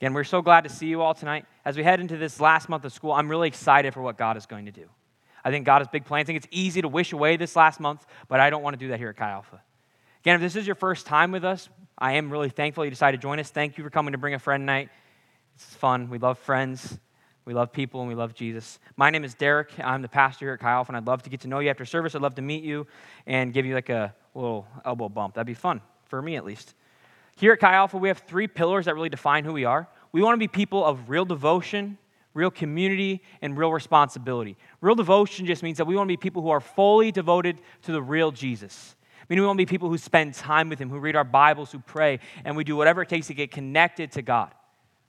Again, we're so glad to see you all tonight. As we head into this last month of school, I'm really excited for what God is going to do. I think God has big plans. I think it's easy to wish away this last month, but I don't want to do that here at Chi Alpha. Again, if this is your first time with us, I am really thankful you decided to join us. Thank you for coming to Bring a Friend night. It's fun. We love friends. We love people and we love Jesus. My name is Derek. I'm the pastor here at Chi Alpha, and I'd love to get to know you after service. I'd love to meet you and give you like a little elbow bump. That'd be fun, for me at least. Here at Chi Alpha, we have three pillars that really define who we are. We want to be people of real devotion, real community, and real responsibility. Real devotion just means that we want to be people who are fully devoted to the real Jesus. Meaning we want to be people who spend time with Him, who read our Bibles, who pray, and we do whatever it takes to get connected to God.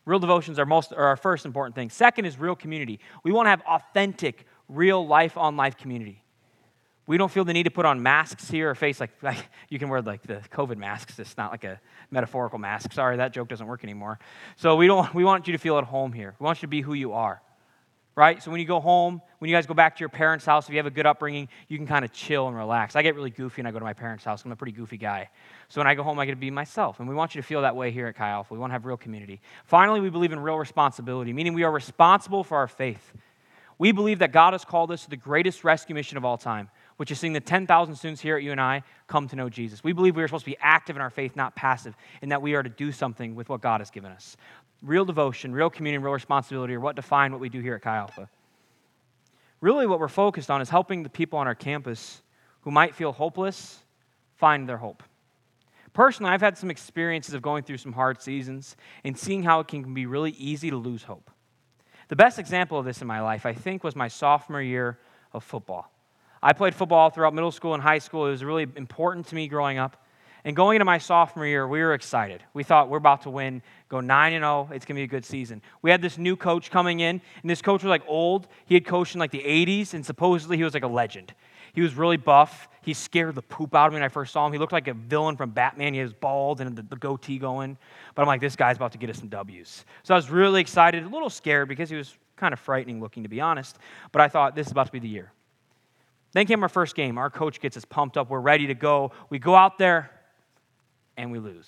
Real devotions most, are our first important thing. Second is real community. We want to have authentic, real life on life community. We don't feel the need to put on masks here or face like, like you can wear like the COVID masks. It's not like a metaphorical mask. Sorry, that joke doesn't work anymore. So we don't we want you to feel at home here. We want you to be who you are right? So when you go home, when you guys go back to your parents' house, if you have a good upbringing, you can kind of chill and relax. I get really goofy when I go to my parents' house. I'm a pretty goofy guy. So when I go home, I get to be myself. And we want you to feel that way here at Chi Alpha. We want to have real community. Finally, we believe in real responsibility, meaning we are responsible for our faith. We believe that God has called us to the greatest rescue mission of all time, which is seeing the 10,000 students here at UNI come to know Jesus. We believe we are supposed to be active in our faith, not passive, and that we are to do something with what God has given us real devotion, real communion, real responsibility are what define what we do here at Chi Alpha. Really, what we're focused on is helping the people on our campus who might feel hopeless find their hope. Personally, I've had some experiences of going through some hard seasons and seeing how it can be really easy to lose hope. The best example of this in my life, I think, was my sophomore year of football. I played football throughout middle school and high school. It was really important to me growing up. And going into my sophomore year, we were excited. We thought we're about to win, go 9 and 0. It's going to be a good season. We had this new coach coming in, and this coach was like old. He had coached in like the 80s, and supposedly he was like a legend. He was really buff. He scared the poop out of me when I first saw him. He looked like a villain from Batman. He was bald and the, the goatee going. But I'm like, this guy's about to get us some W's. So I was really excited, a little scared because he was kind of frightening looking, to be honest. But I thought, this is about to be the year. Then came our first game. Our coach gets us pumped up. We're ready to go. We go out there and we lose.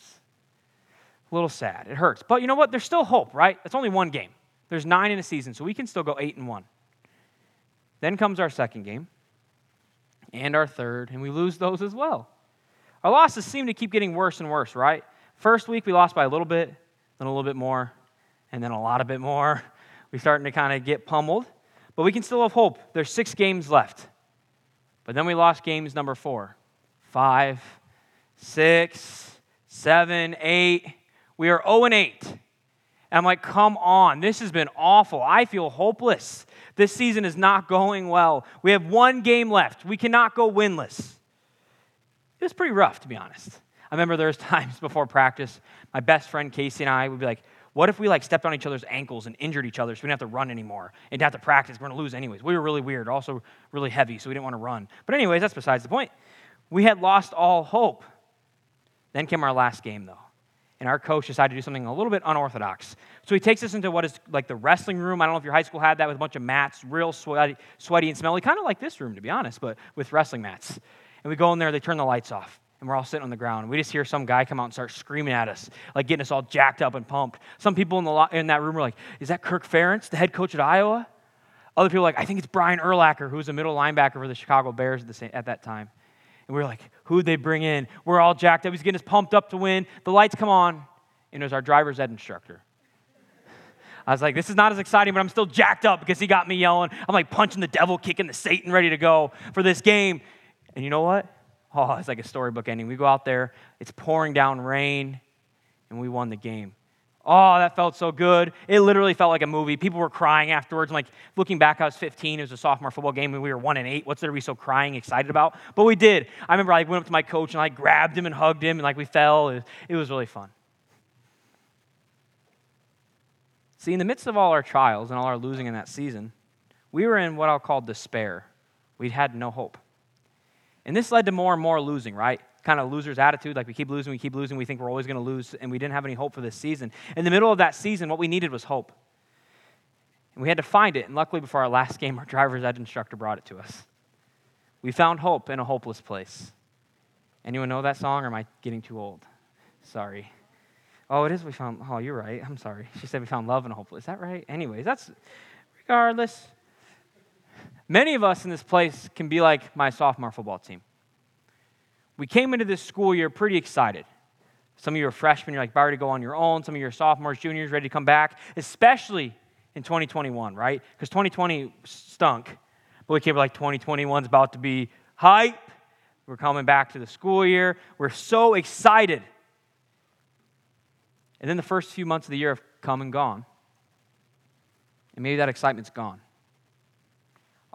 A little sad. It hurts. But you know what? There's still hope, right? It's only one game. There's nine in a season, so we can still go eight and one. Then comes our second game and our third, and we lose those as well. Our losses seem to keep getting worse and worse, right? First week we lost by a little bit, then a little bit more, and then a lot of bit more. We're starting to kind of get pummeled, but we can still have hope. There's six games left. But then we lost games number four, five, six, seven, eight. We are 0 and 8. And I'm like, come on, this has been awful. I feel hopeless. This season is not going well. We have one game left. We cannot go winless. It was pretty rough, to be honest. I remember there was times before practice, my best friend Casey and I would be like, what if we like stepped on each other's ankles and injured each other so we didn't have to run anymore and have to practice? We're going to lose anyways. We were really weird, also really heavy, so we didn't want to run. But, anyways, that's besides the point. We had lost all hope. Then came our last game, though. And our coach decided to do something a little bit unorthodox. So he takes us into what is like the wrestling room. I don't know if your high school had that with a bunch of mats, real sweaty, sweaty and smelly, kind of like this room, to be honest, but with wrestling mats. And we go in there, they turn the lights off, and we're all sitting on the ground. We just hear some guy come out and start screaming at us, like getting us all jacked up and pumped. Some people in, the, in that room were like, Is that Kirk Ferentz, the head coach at Iowa? Other people like, I think it's Brian Urlacher, who was a middle linebacker for the Chicago Bears at, same, at that time. And we are like, who'd they bring in? We're all jacked up. He's getting us pumped up to win. The lights come on, and it was our driver's ed instructor. I was like, this is not as exciting, but I'm still jacked up because he got me yelling. I'm like punching the devil, kicking the Satan, ready to go for this game. And you know what? Oh, it's like a storybook ending. We go out there, it's pouring down rain, and we won the game. Oh, that felt so good. It literally felt like a movie. People were crying afterwards. Like, looking back, I was 15. It was a sophomore football game, and we were one and eight. What's there to be so crying, excited about? But we did. I remember I went up to my coach and I grabbed him and hugged him, and like we fell. It was, it was really fun. See, in the midst of all our trials and all our losing in that season, we were in what I'll call despair. We'd had no hope. And this led to more and more losing, right? kind of loser's attitude, like we keep losing, we keep losing, we think we're always going to lose, and we didn't have any hope for this season. In the middle of that season, what we needed was hope. And we had to find it, and luckily, before our last game, our driver's ed instructor brought it to us. We found hope in a hopeless place. Anyone know that song, or am I getting too old? Sorry. Oh, it is. We found. Oh, you're right. I'm sorry. She said we found love in a hopeless. Is that right? Anyways, that's regardless. Many of us in this place can be like my sophomore football team. We came into this school year pretty excited. Some of you are freshmen, you're like, about to go on your own. Some of you are sophomores, juniors, ready to come back, especially in 2021, right? Because 2020 stunk. But we came like 2021 is about to be hype. We're coming back to the school year. We're so excited. And then the first few months of the year have come and gone. And maybe that excitement's gone.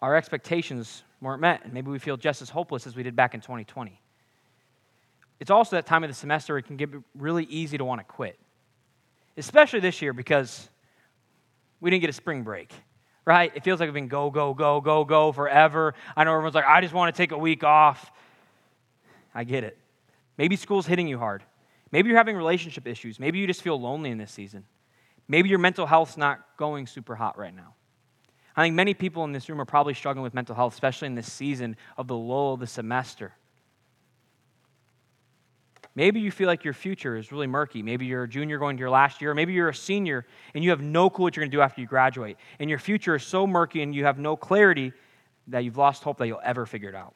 Our expectations weren't met, and maybe we feel just as hopeless as we did back in 2020. It's also that time of the semester it can get really easy to want to quit, especially this year because we didn't get a spring break, right? It feels like we've been go, go, go, go, go forever. I know everyone's like, I just want to take a week off. I get it. Maybe school's hitting you hard. Maybe you're having relationship issues. Maybe you just feel lonely in this season. Maybe your mental health's not going super hot right now. I think many people in this room are probably struggling with mental health, especially in this season of the lull of the semester. Maybe you feel like your future is really murky. Maybe you're a junior going to your last year. Maybe you're a senior and you have no clue what you're going to do after you graduate. And your future is so murky and you have no clarity that you've lost hope that you'll ever figure it out.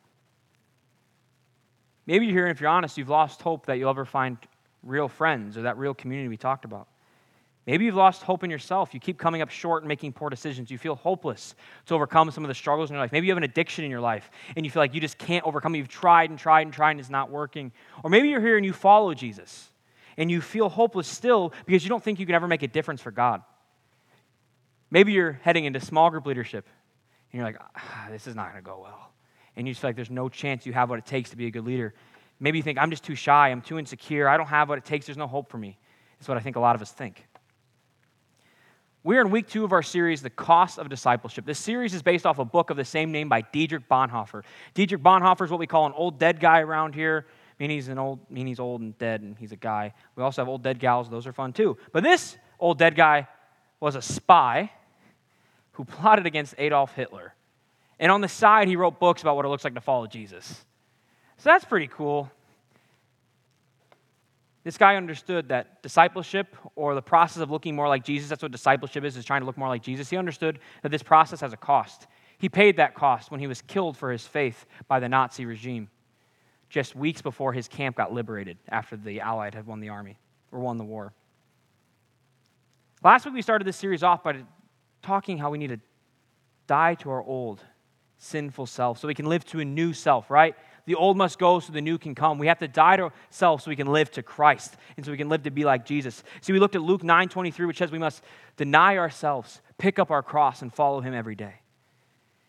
Maybe you're here, and if you're honest, you've lost hope that you'll ever find real friends or that real community we talked about. Maybe you've lost hope in yourself. You keep coming up short and making poor decisions. You feel hopeless to overcome some of the struggles in your life. Maybe you have an addiction in your life and you feel like you just can't overcome it. You've tried and tried and tried and it's not working. Or maybe you're here and you follow Jesus and you feel hopeless still because you don't think you can ever make a difference for God. Maybe you're heading into small group leadership and you're like, ah, this is not going to go well. And you just feel like there's no chance you have what it takes to be a good leader. Maybe you think, I'm just too shy, I'm too insecure, I don't have what it takes, there's no hope for me. That's what I think a lot of us think. We're in week two of our series, The Cost of Discipleship. This series is based off a book of the same name by Dietrich Bonhoeffer. Dietrich Bonhoeffer is what we call an old dead guy around here. I mean, he's an old, I mean, he's old and dead, and he's a guy. We also have old dead gals; those are fun too. But this old dead guy was a spy who plotted against Adolf Hitler, and on the side he wrote books about what it looks like to follow Jesus. So that's pretty cool. This guy understood that discipleship or the process of looking more like Jesus, that's what discipleship is, is trying to look more like Jesus. He understood that this process has a cost. He paid that cost when he was killed for his faith by the Nazi regime just weeks before his camp got liberated after the Allied had won the army or won the war. Last week we started this series off by talking how we need to die to our old sinful self so we can live to a new self, right? The old must go so the new can come. We have to die to ourselves so we can live to Christ and so we can live to be like Jesus. See, we looked at Luke 9 23, which says we must deny ourselves, pick up our cross, and follow him every day.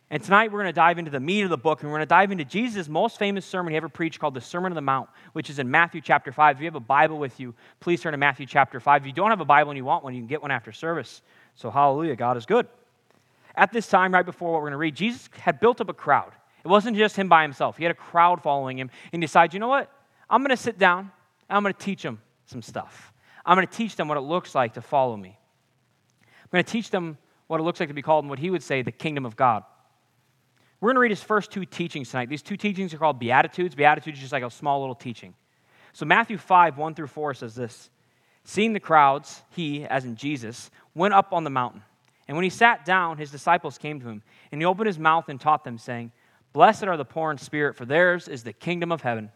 And tonight we're going to dive into the meat of the book, and we're going to dive into Jesus' most famous sermon he ever preached called the Sermon on the Mount, which is in Matthew chapter 5. If you have a Bible with you, please turn to Matthew chapter 5. If you don't have a Bible and you want one, you can get one after service. So, hallelujah, God is good. At this time, right before what we're going to read, Jesus had built up a crowd. It wasn't just him by himself. He had a crowd following him and he decided, you know what? I'm going to sit down and I'm going to teach them some stuff. I'm going to teach them what it looks like to follow me. I'm going to teach them what it looks like to be called in what he would say the kingdom of God. We're going to read his first two teachings tonight. These two teachings are called Beatitudes. Beatitudes is just like a small little teaching. So Matthew 5, 1 through 4 says this Seeing the crowds, he, as in Jesus, went up on the mountain. And when he sat down, his disciples came to him, and he opened his mouth and taught them, saying, Blessed are the poor in spirit, for theirs is the kingdom of heaven.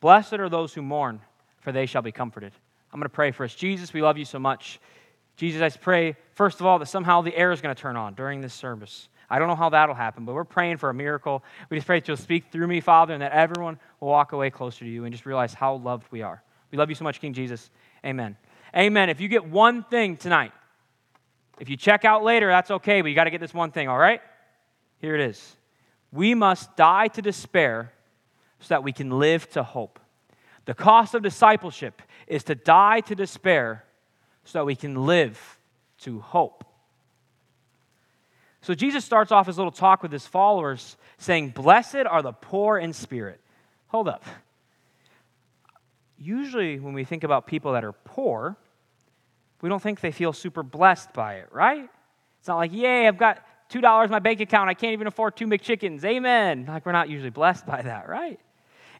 Blessed are those who mourn, for they shall be comforted. I'm going to pray for us. Jesus, we love you so much. Jesus, I pray, first of all, that somehow the air is going to turn on during this service. I don't know how that'll happen, but we're praying for a miracle. We just pray that you'll speak through me, Father, and that everyone will walk away closer to you and just realize how loved we are. We love you so much, King Jesus. Amen. Amen. If you get one thing tonight, if you check out later, that's okay, but you got to get this one thing, all right? Here it is we must die to despair so that we can live to hope. The cost of discipleship is to die to despair so that we can live to hope. So Jesus starts off his little talk with his followers saying, Blessed are the poor in spirit. Hold up. Usually, when we think about people that are poor, we don't think they feel super blessed by it, right? It's not like, yay, I've got $2 in my bank account. I can't even afford two McChickens. Amen. Like we're not usually blessed by that, right?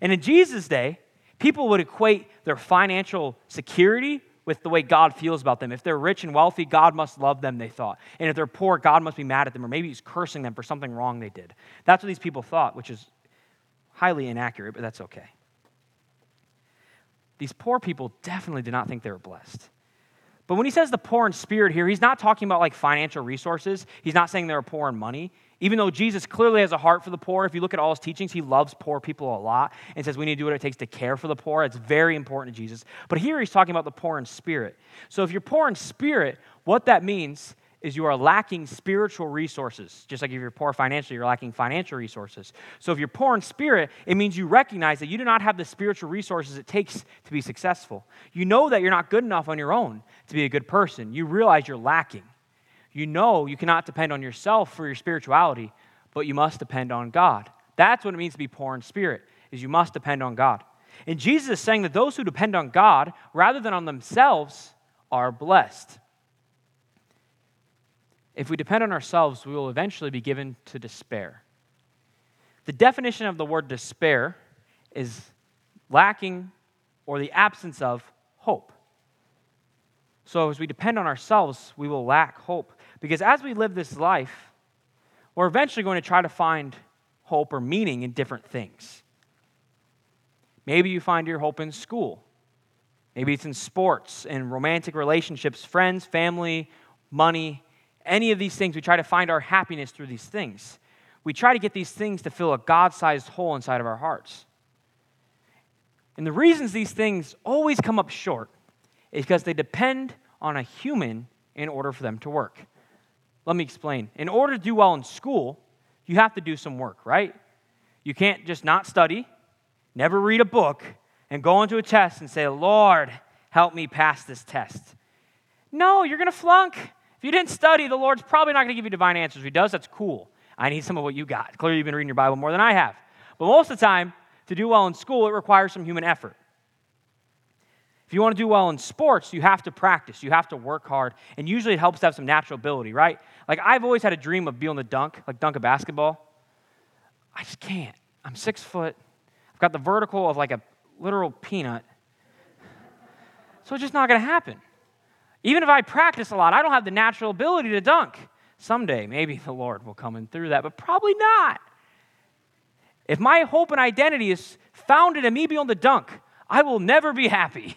And in Jesus' day, people would equate their financial security with the way God feels about them. If they're rich and wealthy, God must love them, they thought. And if they're poor, God must be mad at them, or maybe He's cursing them for something wrong they did. That's what these people thought, which is highly inaccurate, but that's okay. These poor people definitely did not think they were blessed. But when he says the poor in spirit here, he's not talking about like financial resources. He's not saying they're poor in money. Even though Jesus clearly has a heart for the poor, if you look at all his teachings, he loves poor people a lot and says we need to do what it takes to care for the poor. It's very important to Jesus. But here he's talking about the poor in spirit. So if you're poor in spirit, what that means is you are lacking spiritual resources. Just like if you're poor financially, you're lacking financial resources. So if you're poor in spirit, it means you recognize that you do not have the spiritual resources it takes to be successful. You know that you're not good enough on your own to be a good person. You realize you're lacking. You know you cannot depend on yourself for your spirituality, but you must depend on God. That's what it means to be poor in spirit, is you must depend on God. And Jesus is saying that those who depend on God rather than on themselves are blessed. If we depend on ourselves, we will eventually be given to despair. The definition of the word despair is lacking or the absence of hope. So, as we depend on ourselves, we will lack hope. Because as we live this life, we're eventually going to try to find hope or meaning in different things. Maybe you find your hope in school. Maybe it's in sports, in romantic relationships, friends, family, money, any of these things, we try to find our happiness through these things. We try to get these things to fill a God sized hole inside of our hearts. And the reasons these things always come up short is because they depend on a human in order for them to work. Let me explain. In order to do well in school, you have to do some work, right? You can't just not study, never read a book, and go into a test and say, Lord, help me pass this test. No, you're going to flunk. If you didn't study, the Lord's probably not going to give you divine answers. If He does, that's cool. I need some of what you got. Clearly, you've been reading your Bible more than I have. But most of the time, to do well in school, it requires some human effort. If you want to do well in sports, you have to practice, you have to work hard, and usually it helps to have some natural ability, right? Like I've always had a dream of being able to dunk, like dunk a basketball. I just can't. I'm six foot. I've got the vertical of like a literal peanut. So it's just not going to happen. Even if I practice a lot, I don't have the natural ability to dunk. Someday, maybe the Lord will come in through that, but probably not. If my hope and identity is founded in me being able to dunk, I will never be happy.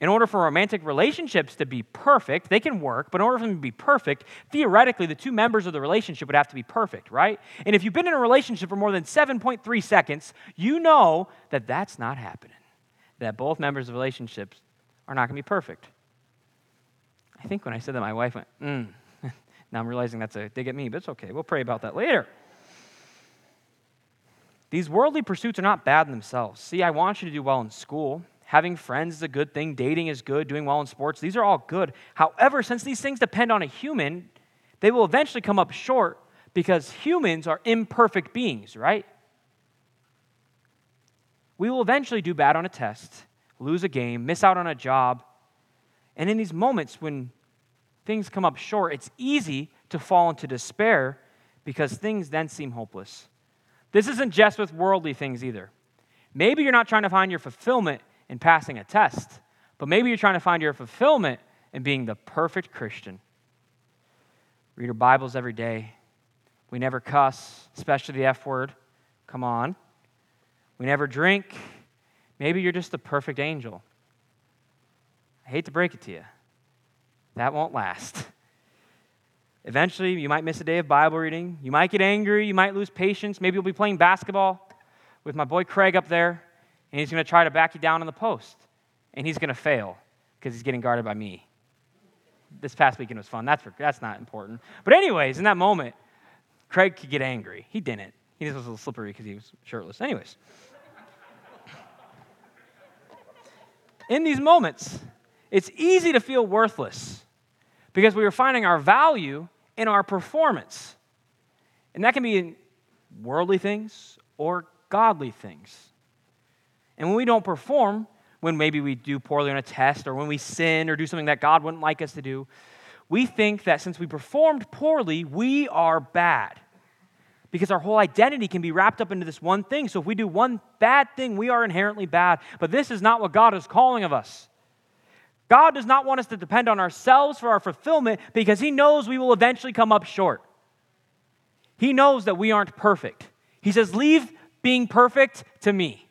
In order for romantic relationships to be perfect, they can work, but in order for them to be perfect, theoretically, the two members of the relationship would have to be perfect, right? And if you've been in a relationship for more than 7.3 seconds, you know that that's not happening. That both members of relationships are not going to be perfect. I think when I said that, my wife went, mm. now I'm realizing that's a dig at me, but it's okay. We'll pray about that later. These worldly pursuits are not bad in themselves. See, I want you to do well in school. Having friends is a good thing. Dating is good. Doing well in sports, these are all good. However, since these things depend on a human, they will eventually come up short because humans are imperfect beings, right? We will eventually do bad on a test lose a game, miss out on a job. And in these moments when things come up short, it's easy to fall into despair because things then seem hopeless. This isn't just with worldly things either. Maybe you're not trying to find your fulfillment in passing a test, but maybe you're trying to find your fulfillment in being the perfect Christian. Read your Bibles every day. We never cuss, especially the F word. Come on. We never drink. Maybe you're just the perfect angel. I hate to break it to you. That won't last. Eventually, you might miss a day of Bible reading. You might get angry. You might lose patience. Maybe you'll be playing basketball with my boy Craig up there, and he's going to try to back you down on the post. And he's going to fail because he's getting guarded by me. This past weekend was fun. That's, for, that's not important. But, anyways, in that moment, Craig could get angry. He didn't. He just was a little slippery because he was shirtless. Anyways. In these moments, it's easy to feel worthless because we are finding our value in our performance. And that can be in worldly things or godly things. And when we don't perform, when maybe we do poorly on a test or when we sin or do something that God wouldn't like us to do, we think that since we performed poorly, we are bad because our whole identity can be wrapped up into this one thing. So if we do one bad thing, we are inherently bad. But this is not what God is calling of us. God does not want us to depend on ourselves for our fulfillment because He knows we will eventually come up short. He knows that we aren't perfect. He says, Leave being perfect to me.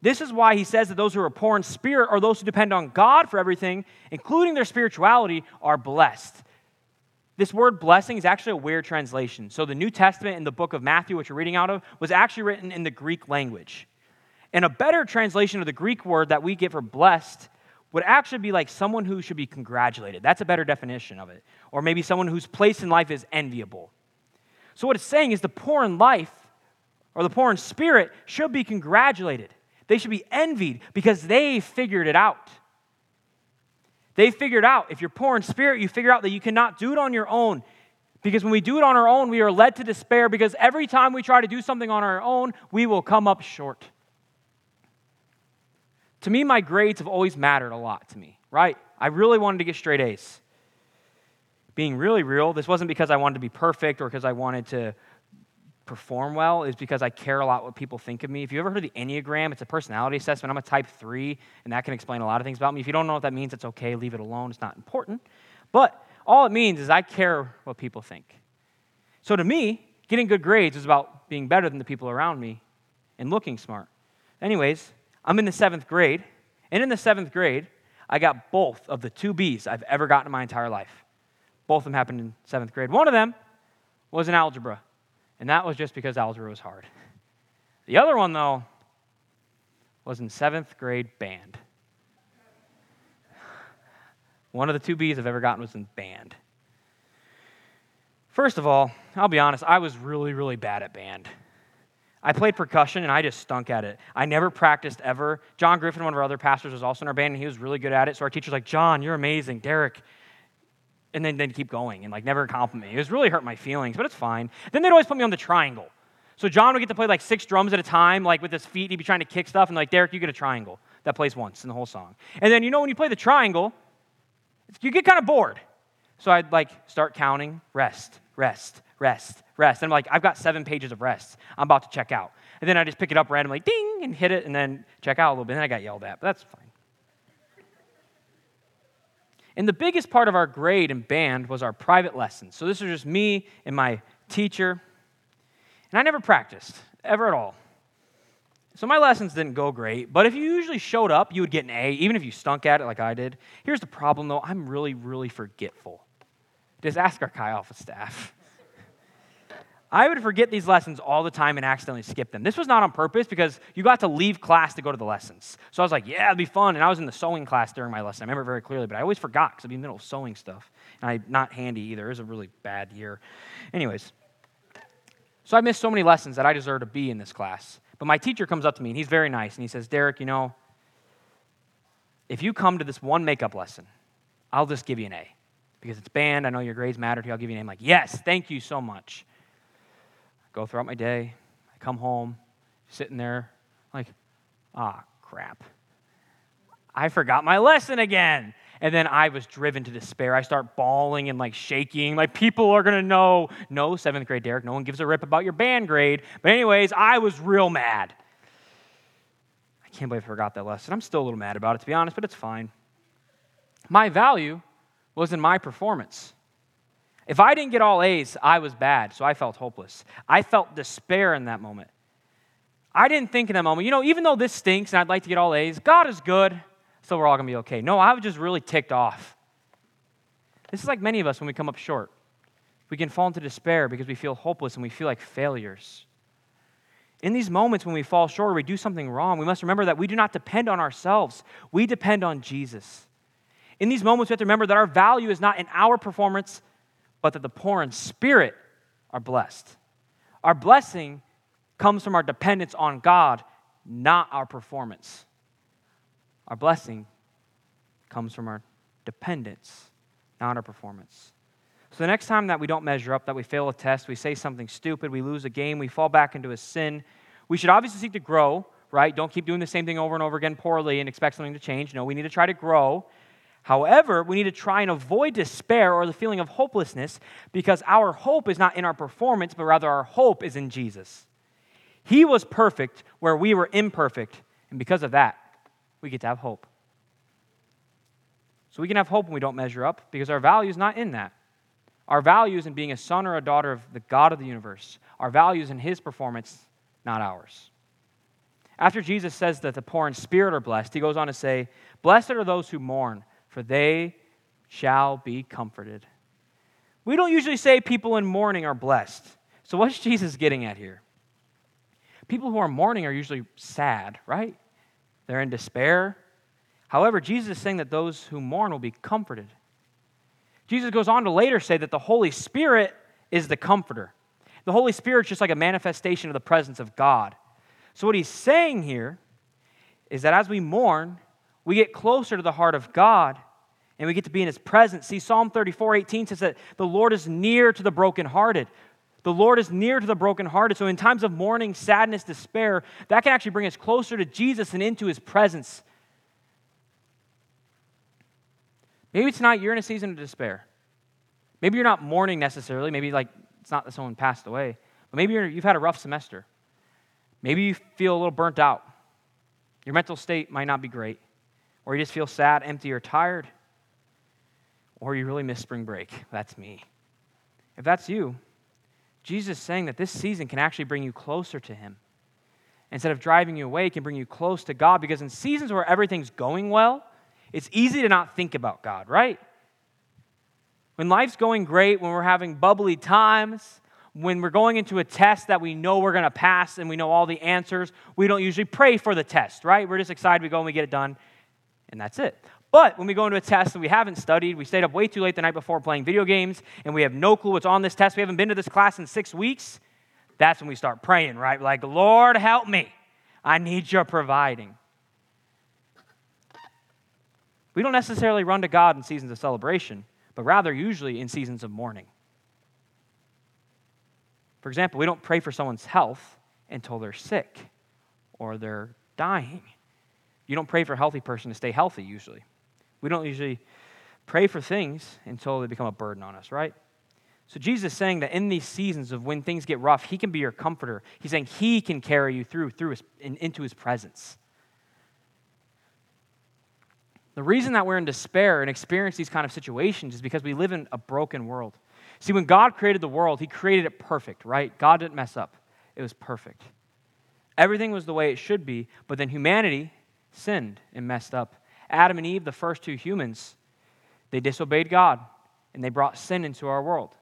This is why he says that those who are poor in spirit or those who depend on God for everything, including their spirituality, are blessed. This word blessing is actually a weird translation. So, the New Testament in the book of Matthew, which we're reading out of, was actually written in the Greek language. And a better translation of the Greek word that we get for blessed would actually be like someone who should be congratulated. That's a better definition of it. Or maybe someone whose place in life is enviable. So, what it's saying is the poor in life or the poor in spirit should be congratulated. They should be envied because they figured it out. They figured out if you're poor in spirit, you figure out that you cannot do it on your own. Because when we do it on our own, we are led to despair because every time we try to do something on our own, we will come up short. To me, my grades have always mattered a lot to me, right? I really wanted to get straight A's being really real, this wasn't because I wanted to be perfect or because I wanted to perform well is because I care a lot what people think of me. If you ever heard of the Enneagram, it's a personality assessment. I'm a type three, and that can explain a lot of things about me. If you don't know what that means, it's okay. Leave it alone. It's not important. But all it means is I care what people think. So to me, getting good grades is about being better than the people around me and looking smart. Anyways, I'm in the seventh grade, and in the seventh grade, I got both of the two B's I've ever gotten in my entire life. Both of them happened in seventh grade. One of them was in algebra, and that was just because algebra was hard. The other one, though, was in seventh grade band. One of the two B's I've ever gotten was in band. First of all, I'll be honest, I was really, really bad at band. I played percussion and I just stunk at it. I never practiced ever. John Griffin, one of our other pastors, was also in our band and he was really good at it. So our teacher's like, John, you're amazing. Derek, and then then keep going and like never compliment me. It was really hurt my feelings, but it's fine. Then they'd always put me on the triangle. So John would get to play like six drums at a time, like with his feet. He'd be trying to kick stuff, and like Derek, you get a triangle. That plays once in the whole song. And then you know when you play the triangle, you get kind of bored. So I'd like start counting, rest, rest, rest, rest. And I'm like, I've got seven pages of rest. I'm about to check out. And then I just pick it up randomly, ding, and hit it, and then check out a little bit. And then I got yelled at, but that's fine. And the biggest part of our grade in band was our private lessons. So this was just me and my teacher. And I never practiced, ever at all. So my lessons didn't go great, but if you usually showed up, you would get an A, even if you stunk at it like I did. Here's the problem though I'm really, really forgetful. Just ask our Chi Alpha staff. I would forget these lessons all the time and accidentally skip them. This was not on purpose because you got to leave class to go to the lessons. So I was like, yeah, it'd be fun. And I was in the sewing class during my lesson. I remember very clearly, but I always forgot because I'd be in the middle of sewing stuff. And I'm not handy either. It was a really bad year. Anyways, so I missed so many lessons that I deserve to be in this class. But my teacher comes up to me and he's very nice and he says, Derek, you know, if you come to this one makeup lesson, I'll just give you an A. Because it's band, I know your grades matter to you, I'll give you an A. I'm like, yes, thank you so much go throughout my day. I come home, sitting there, like, ah, crap. I forgot my lesson again. And then I was driven to despair. I start bawling and like shaking. Like, people are to know. No, seventh grade, Derek, no one gives a rip about your band grade. But, anyways, I was real mad. I can't believe I forgot that lesson. I'm still a little mad about it, to be honest, but it's fine. My value was in my performance. If I didn't get all A's, I was bad, so I felt hopeless. I felt despair in that moment. I didn't think in that moment, you know, even though this stinks and I'd like to get all A's, God is good, so we're all gonna be okay. No, I was just really ticked off. This is like many of us when we come up short. We can fall into despair because we feel hopeless and we feel like failures. In these moments when we fall short or we do something wrong, we must remember that we do not depend on ourselves, we depend on Jesus. In these moments, we have to remember that our value is not in our performance, but that the poor in spirit are blessed. Our blessing comes from our dependence on God, not our performance. Our blessing comes from our dependence, not our performance. So the next time that we don't measure up, that we fail a test, we say something stupid, we lose a game, we fall back into a sin, we should obviously seek to grow, right? Don't keep doing the same thing over and over again poorly and expect something to change. No, we need to try to grow. However, we need to try and avoid despair or the feeling of hopelessness because our hope is not in our performance, but rather our hope is in Jesus. He was perfect where we were imperfect, and because of that, we get to have hope. So we can have hope when we don't measure up because our value is not in that. Our value is in being a son or a daughter of the God of the universe. Our value is in his performance, not ours. After Jesus says that the poor in spirit are blessed, he goes on to say, Blessed are those who mourn, for they shall be comforted. We don't usually say people in mourning are blessed. So, what's Jesus getting at here? People who are mourning are usually sad, right? They're in despair. However, Jesus is saying that those who mourn will be comforted. Jesus goes on to later say that the Holy Spirit is the comforter. The Holy Spirit is just like a manifestation of the presence of God. So, what he's saying here is that as we mourn, we get closer to the heart of God and we get to be in his presence. See, Psalm 34 18 says that the Lord is near to the brokenhearted. The Lord is near to the brokenhearted. So, in times of mourning, sadness, despair, that can actually bring us closer to Jesus and into his presence. Maybe tonight you're in a season of despair. Maybe you're not mourning necessarily. Maybe like it's not that someone passed away, but maybe you've had a rough semester. Maybe you feel a little burnt out. Your mental state might not be great, or you just feel sad, empty, or tired, or you really miss spring break. That's me. If that's you, Jesus is saying that this season can actually bring you closer to Him. Instead of driving you away, it can bring you close to God because in seasons where everything's going well, it's easy to not think about God, right? When life's going great, when we're having bubbly times, when we're going into a test that we know we're going to pass and we know all the answers, we don't usually pray for the test, right? We're just excited, we go and we get it done, and that's it. But when we go into a test and we haven't studied, we stayed up way too late the night before playing video games, and we have no clue what's on this test, we haven't been to this class in six weeks, that's when we start praying, right? Like, Lord, help me. I need your providing. We don't necessarily run to God in seasons of celebration, but rather usually in seasons of mourning. For example, we don't pray for someone's health until they're sick or they're dying. You don't pray for a healthy person to stay healthy usually. We don't usually pray for things until they become a burden on us, right? So Jesus is saying that in these seasons of when things get rough, he can be your comforter. He's saying he can carry you through, through his, in, into his presence. The reason that we're in despair and experience these kind of situations is because we live in a broken world. See, when God created the world, He created it perfect, right? God didn't mess up, it was perfect. Everything was the way it should be, but then humanity sinned and messed up. Adam and Eve, the first two humans, they disobeyed God and they brought sin into our world.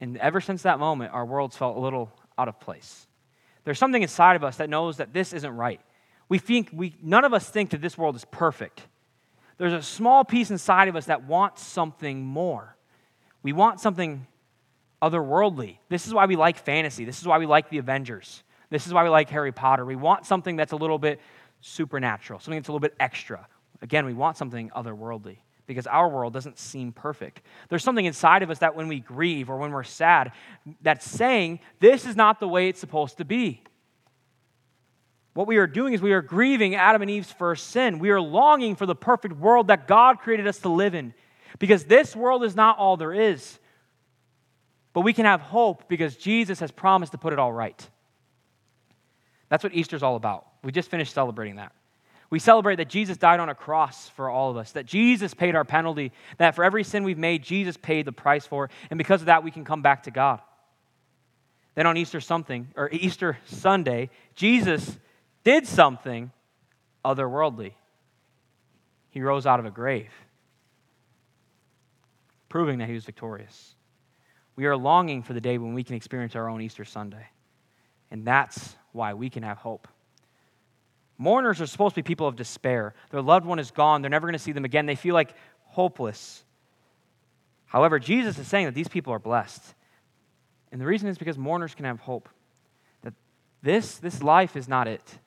And ever since that moment, our world's felt a little out of place. There's something inside of us that knows that this isn't right. We think we none of us think that this world is perfect. There's a small piece inside of us that wants something more. We want something otherworldly. This is why we like fantasy. This is why we like the Avengers. This is why we like Harry Potter. We want something that's a little bit supernatural, something that's a little bit extra. Again, we want something otherworldly because our world doesn't seem perfect. There's something inside of us that when we grieve or when we're sad, that's saying, this is not the way it's supposed to be. What we are doing is we are grieving Adam and Eve's first sin. We are longing for the perfect world that God created us to live in because this world is not all there is. But we can have hope because Jesus has promised to put it all right. That's what Easter's all about. We just finished celebrating that. We celebrate that Jesus died on a cross for all of us, that Jesus paid our penalty, that for every sin we've made, Jesus paid the price for and because of that, we can come back to God. Then on Easter something, or Easter Sunday, Jesus did something otherworldly. He rose out of a grave, proving that he was victorious. We are longing for the day when we can experience our own Easter Sunday. And that's why we can have hope. Mourners are supposed to be people of despair. Their loved one is gone. They're never going to see them again. They feel like hopeless. However, Jesus is saying that these people are blessed. And the reason is because mourners can have hope. That this, this life is not it.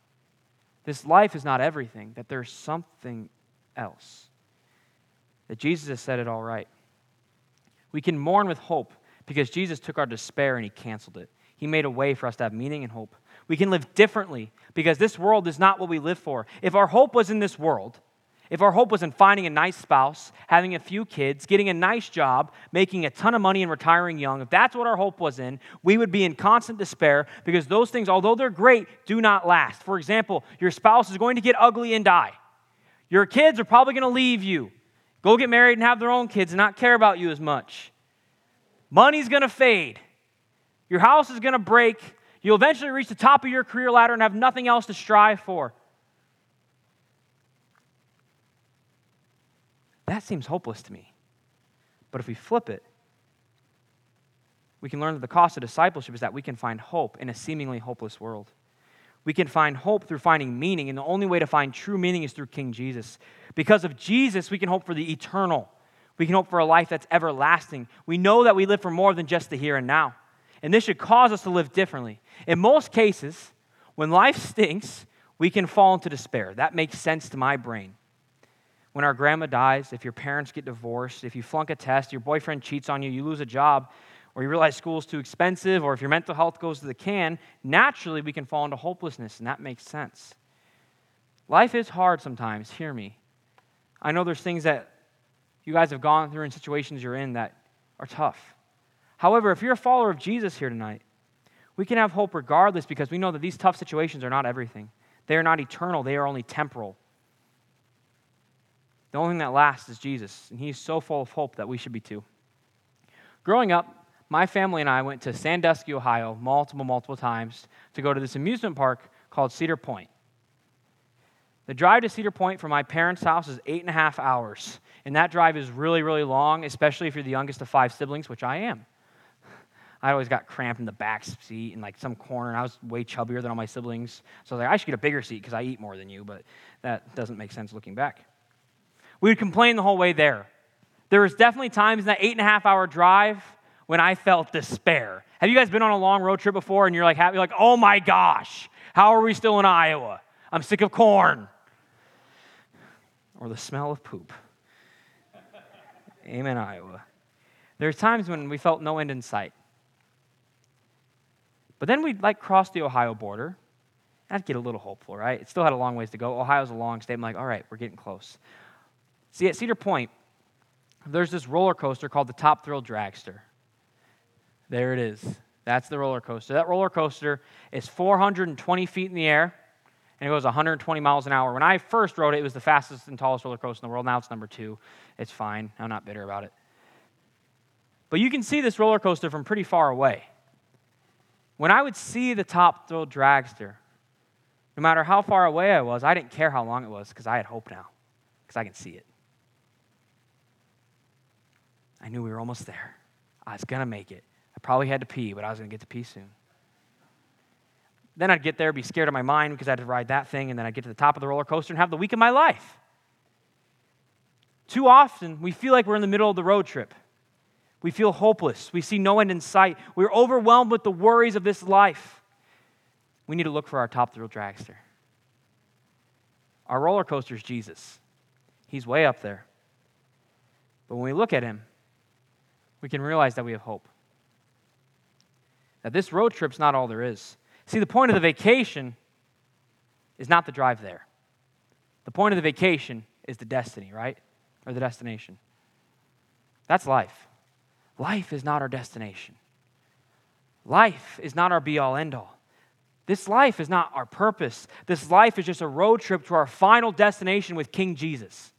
This life is not everything, that there's something else. That Jesus has said it all right. We can mourn with hope because Jesus took our despair and he canceled it. He made a way for us to have meaning and hope. We can live differently because this world is not what we live for. If our hope was in this world, if our hope was in finding a nice spouse, having a few kids, getting a nice job, making a ton of money, and retiring young, if that's what our hope was in, we would be in constant despair because those things, although they're great, do not last. For example, your spouse is going to get ugly and die. Your kids are probably going to leave you, go get married and have their own kids and not care about you as much. Money's going to fade. Your house is going to break. You'll eventually reach the top of your career ladder and have nothing else to strive for. That seems hopeless to me. But if we flip it, we can learn that the cost of discipleship is that we can find hope in a seemingly hopeless world. We can find hope through finding meaning, and the only way to find true meaning is through King Jesus. Because of Jesus, we can hope for the eternal. We can hope for a life that's everlasting. We know that we live for more than just the here and now. And this should cause us to live differently. In most cases, when life stinks, we can fall into despair. That makes sense to my brain. When our grandma dies, if your parents get divorced, if you flunk a test, your boyfriend cheats on you, you lose a job, or you realize school's too expensive, or if your mental health goes to the can, naturally we can fall into hopelessness, and that makes sense. Life is hard sometimes, hear me. I know there's things that you guys have gone through and situations you're in that are tough. However, if you're a follower of Jesus here tonight, we can have hope regardless because we know that these tough situations are not everything. They are not eternal, they are only temporal. The only thing that lasts is Jesus, and He's so full of hope that we should be too. Growing up, my family and I went to Sandusky, Ohio, multiple, multiple times to go to this amusement park called Cedar Point. The drive to Cedar Point from my parents' house is eight and a half hours, and that drive is really, really long, especially if you're the youngest of five siblings, which I am. I always got cramped in the back seat in like some corner, and I was way chubbier than all my siblings. So I was like, I should get a bigger seat because I eat more than you, but that doesn't make sense looking back. We would complain the whole way there. There was definitely times in that eight and a half hour drive when I felt despair. Have you guys been on a long road trip before and you're like happy, like, oh my gosh, how are we still in Iowa? I'm sick of corn. Or the smell of poop. Amen, Iowa. There's times when we felt no end in sight. But then we'd like cross the Ohio border. I'd get a little hopeful, right? It still had a long ways to go. Ohio's a long state. I'm like, all right, we're getting close. See, at Cedar Point, there's this roller coaster called the Top Thrill Dragster. There it is. That's the roller coaster. That roller coaster is 420 feet in the air and it goes 120 miles an hour. When I first rode it, it was the fastest and tallest roller coaster in the world. Now it's number two. It's fine. I'm not bitter about it. But you can see this roller coaster from pretty far away. When I would see the top thrill dragster, no matter how far away I was, I didn't care how long it was because I had hope now, because I can see it. I knew we were almost there. I was going to make it. I probably had to pee, but I was going to get to pee soon. Then I'd get there, be scared of my mind because I had to ride that thing, and then I'd get to the top of the roller coaster and have the week of my life. Too often, we feel like we're in the middle of the road trip. We feel hopeless. We see no end in sight. We're overwhelmed with the worries of this life. We need to look for our top thrill dragster. Our roller coaster is Jesus. He's way up there. But when we look at him, we can realize that we have hope. That this road trip's not all there is. See, the point of the vacation is not the drive there. The point of the vacation is the destiny, right? Or the destination. That's life. Life is not our destination. Life is not our be all end all. This life is not our purpose. This life is just a road trip to our final destination with King Jesus.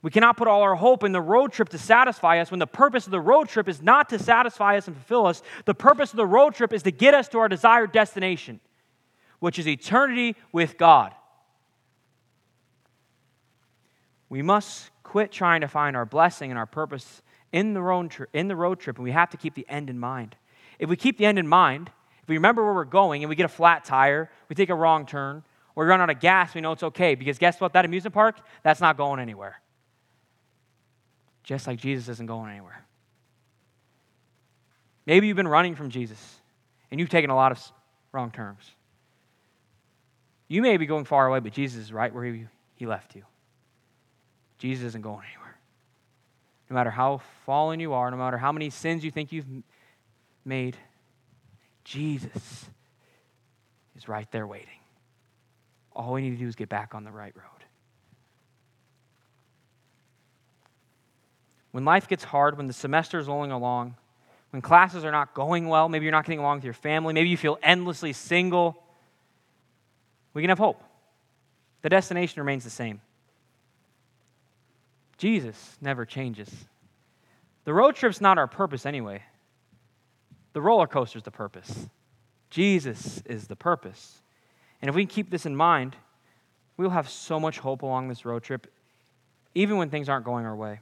We cannot put all our hope in the road trip to satisfy us when the purpose of the road trip is not to satisfy us and fulfill us. The purpose of the road trip is to get us to our desired destination, which is eternity with God. We must quit trying to find our blessing and our purpose in the road, tri- in the road trip, and we have to keep the end in mind. If we keep the end in mind, if we remember where we're going and we get a flat tire, we take a wrong turn, or we run out of gas, we know it's okay because guess what? That amusement park, that's not going anywhere just like Jesus isn't going anywhere. Maybe you've been running from Jesus and you've taken a lot of wrong turns. You may be going far away, but Jesus is right where he, he left you. Jesus isn't going anywhere. No matter how fallen you are, no matter how many sins you think you've made, Jesus is right there waiting. All we need to do is get back on the right road. when life gets hard, when the semester is rolling along, when classes are not going well, maybe you're not getting along with your family, maybe you feel endlessly single, we can have hope. the destination remains the same. Jesus never changes. The road trip's not our purpose anyway. The roller coaster's the purpose. Jesus is the purpose. And if we keep this in mind, we'll have so much hope along this road trip, even when things aren't going our way.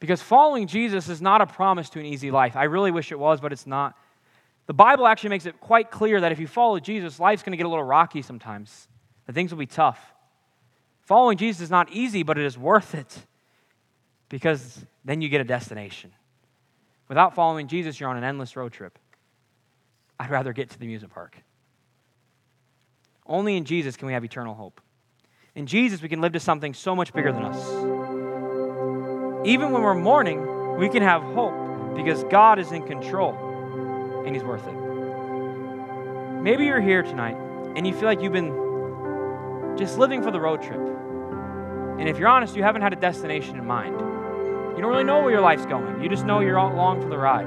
Because following Jesus is not a promise to an easy life. I really wish it was, but it's not. The Bible actually makes it quite clear that if you follow Jesus, life's going to get a little rocky sometimes, that things will be tough. Following Jesus is not easy, but it is worth it because then you get a destination. Without following Jesus, you're on an endless road trip. I'd rather get to the amusement park. Only in Jesus can we have eternal hope. In Jesus, we can live to something so much bigger than us. Even when we're mourning, we can have hope because God is in control and He's worth it. Maybe you're here tonight and you feel like you've been just living for the road trip. And if you're honest, you haven't had a destination in mind. You don't really know where your life's going, you just know you're all along for the ride.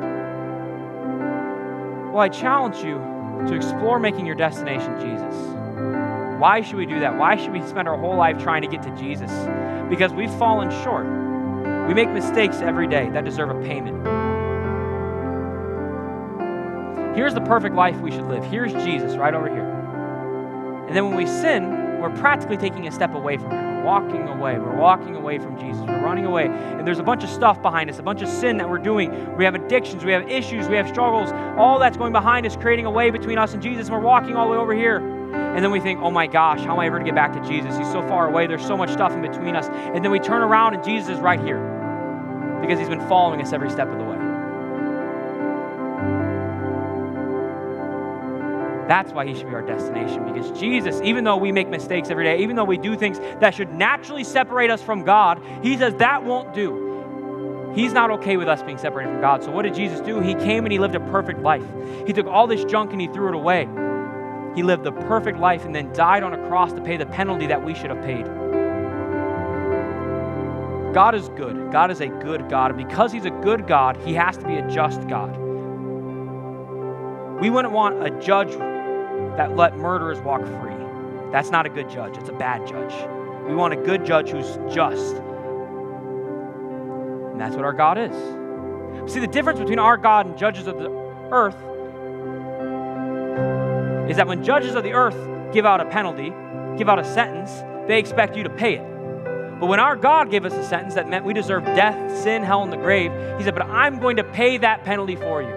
Well, I challenge you to explore making your destination Jesus. Why should we do that? Why should we spend our whole life trying to get to Jesus? Because we've fallen short. We make mistakes every day that deserve a payment. Here's the perfect life we should live. Here's Jesus right over here. And then when we sin, we're practically taking a step away from Him. We're walking away. We're walking away from Jesus. We're running away. And there's a bunch of stuff behind us, a bunch of sin that we're doing. We have addictions, we have issues, we have struggles. All that's going behind us, creating a way between us and Jesus. And we're walking all the way over here. And then we think, oh my gosh, how am I ever going to get back to Jesus? He's so far away. There's so much stuff in between us. And then we turn around and Jesus is right here because he's been following us every step of the way. That's why he should be our destination because Jesus, even though we make mistakes every day, even though we do things that should naturally separate us from God, he says that won't do. He's not okay with us being separated from God. So, what did Jesus do? He came and he lived a perfect life. He took all this junk and he threw it away. He lived the perfect life and then died on a cross to pay the penalty that we should have paid. God is good. God is a good God. And because He's a good God, He has to be a just God. We wouldn't want a judge that let murderers walk free. That's not a good judge, it's a bad judge. We want a good judge who's just. And that's what our God is. See, the difference between our God and judges of the earth is that when judges of the earth give out a penalty, give out a sentence, they expect you to pay it. But when our God gave us a sentence that meant we deserved death, sin, hell, and the grave, He said, But I'm going to pay that penalty for you.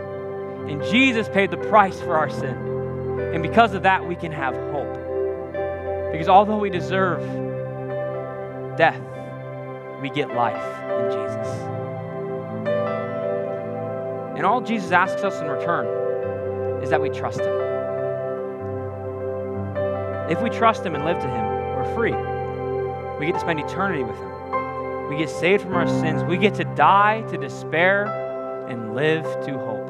And Jesus paid the price for our sin. And because of that, we can have hope. Because although we deserve death, we get life in Jesus. And all Jesus asks us in return is that we trust Him. If we trust Him and live to Him, we're free. We get to spend eternity with Him. We get saved from our sins. We get to die to despair and live to hope.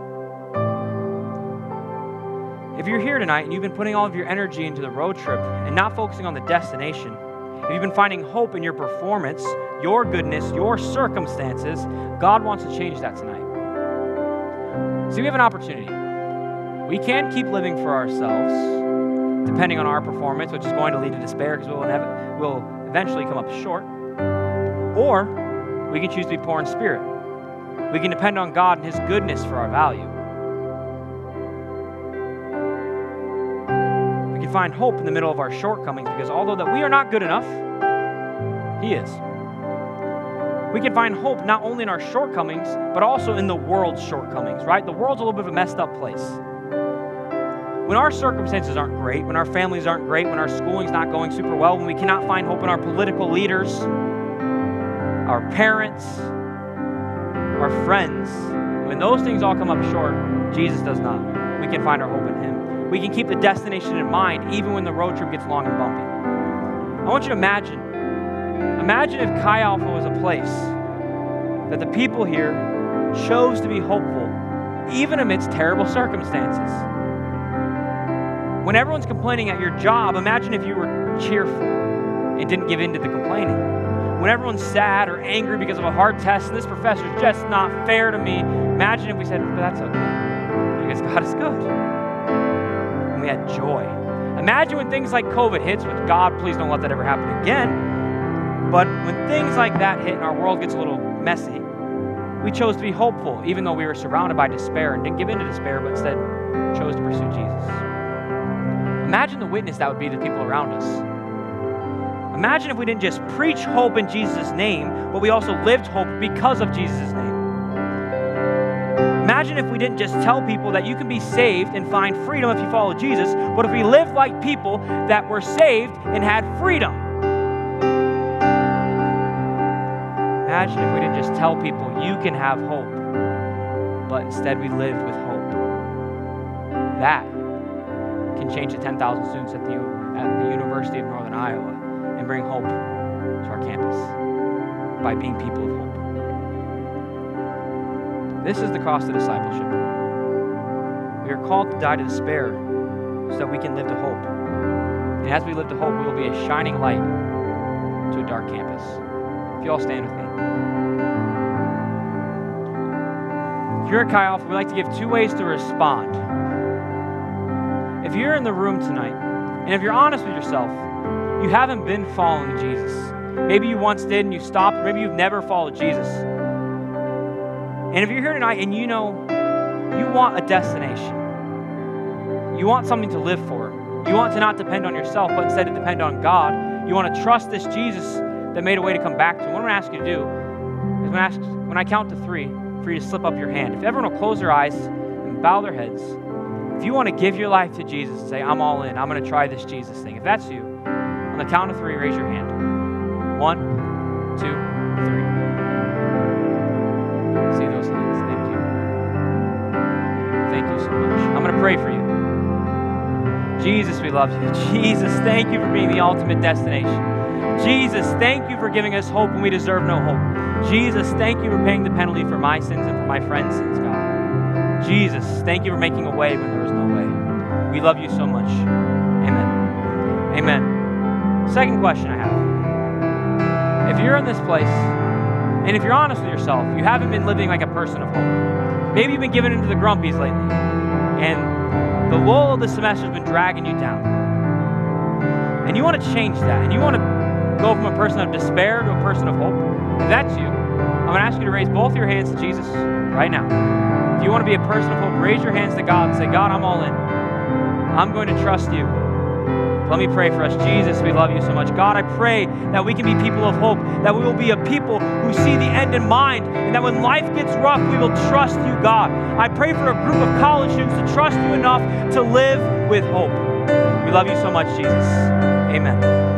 If you're here tonight and you've been putting all of your energy into the road trip and not focusing on the destination, if you've been finding hope in your performance, your goodness, your circumstances, God wants to change that tonight. See, we have an opportunity. We can keep living for ourselves, depending on our performance, which is going to lead to despair because we'll, nev- we'll eventually come up short. Or we can choose to be poor in spirit. We can depend on God and His goodness for our value. Can find hope in the middle of our shortcomings because although that we are not good enough, He is. We can find hope not only in our shortcomings, but also in the world's shortcomings, right? The world's a little bit of a messed up place. When our circumstances aren't great, when our families aren't great, when our schooling's not going super well, when we cannot find hope in our political leaders, our parents, our friends, when those things all come up short, Jesus does not. We can find our hope. We can keep the destination in mind even when the road trip gets long and bumpy. I want you to imagine imagine if Chi Alpha was a place that the people here chose to be hopeful even amidst terrible circumstances. When everyone's complaining at your job, imagine if you were cheerful and didn't give in to the complaining. When everyone's sad or angry because of a hard test and this professor's just not fair to me, imagine if we said, but that's okay, because God is good. We had joy. Imagine when things like COVID hits, with God, please don't let that ever happen again. But when things like that hit and our world gets a little messy, we chose to be hopeful, even though we were surrounded by despair and didn't give in to despair, but instead chose to pursue Jesus. Imagine the witness that would be to people around us. Imagine if we didn't just preach hope in Jesus' name, but we also lived hope because of Jesus' name. Imagine if we didn't just tell people that you can be saved and find freedom if you follow Jesus, but if we lived like people that were saved and had freedom. Imagine if we didn't just tell people you can have hope, but instead we lived with hope. That can change the 10,000 students at the, at the University of Northern Iowa and bring hope to our campus by being people of hope. This is the cost of discipleship. We are called to die to despair so that we can live to hope. And as we live to hope, we will be a shining light to a dark campus. If you all stand with me. If you're at Chi Alpha, we like to give two ways to respond. If you're in the room tonight, and if you're honest with yourself, you haven't been following Jesus. Maybe you once did and you stopped, maybe you've never followed Jesus. And if you're here tonight and you know you want a destination, you want something to live for, you want to not depend on yourself, but instead to depend on God, you want to trust this Jesus that made a way to come back to. What I'm going to ask you to do is when I, ask, when I count to three, for you to slip up your hand. If everyone will close their eyes and bow their heads, if you want to give your life to Jesus and say, I'm all in, I'm going to try this Jesus thing, if that's you, on the count of three, raise your hand. One, two, so much. I'm going to pray for you. Jesus, we love you. Jesus, thank you for being the ultimate destination. Jesus, thank you for giving us hope when we deserve no hope. Jesus, thank you for paying the penalty for my sins and for my friends' sins, God. Jesus, thank you for making a way when there was no way. We love you so much. Amen. Amen. Second question I have. If you're in this place, and if you're honest with yourself, you haven't been living like a person of hope. Maybe you've been giving into the grumpies lately, and the lull of the semester has been dragging you down. And you want to change that, and you want to go from a person of despair to a person of hope, if that's you, I'm going to ask you to raise both your hands to Jesus right now. If you want to be a person of hope, raise your hands to God and say, God, I'm all in. I'm going to trust you. Let me pray for us. Jesus, we love you so much. God, I pray that we can be people of hope, that we will be a people who see the end in mind, and that when life gets rough, we will trust you, God. I pray for a group of college students to trust you enough to live with hope. We love you so much, Jesus. Amen.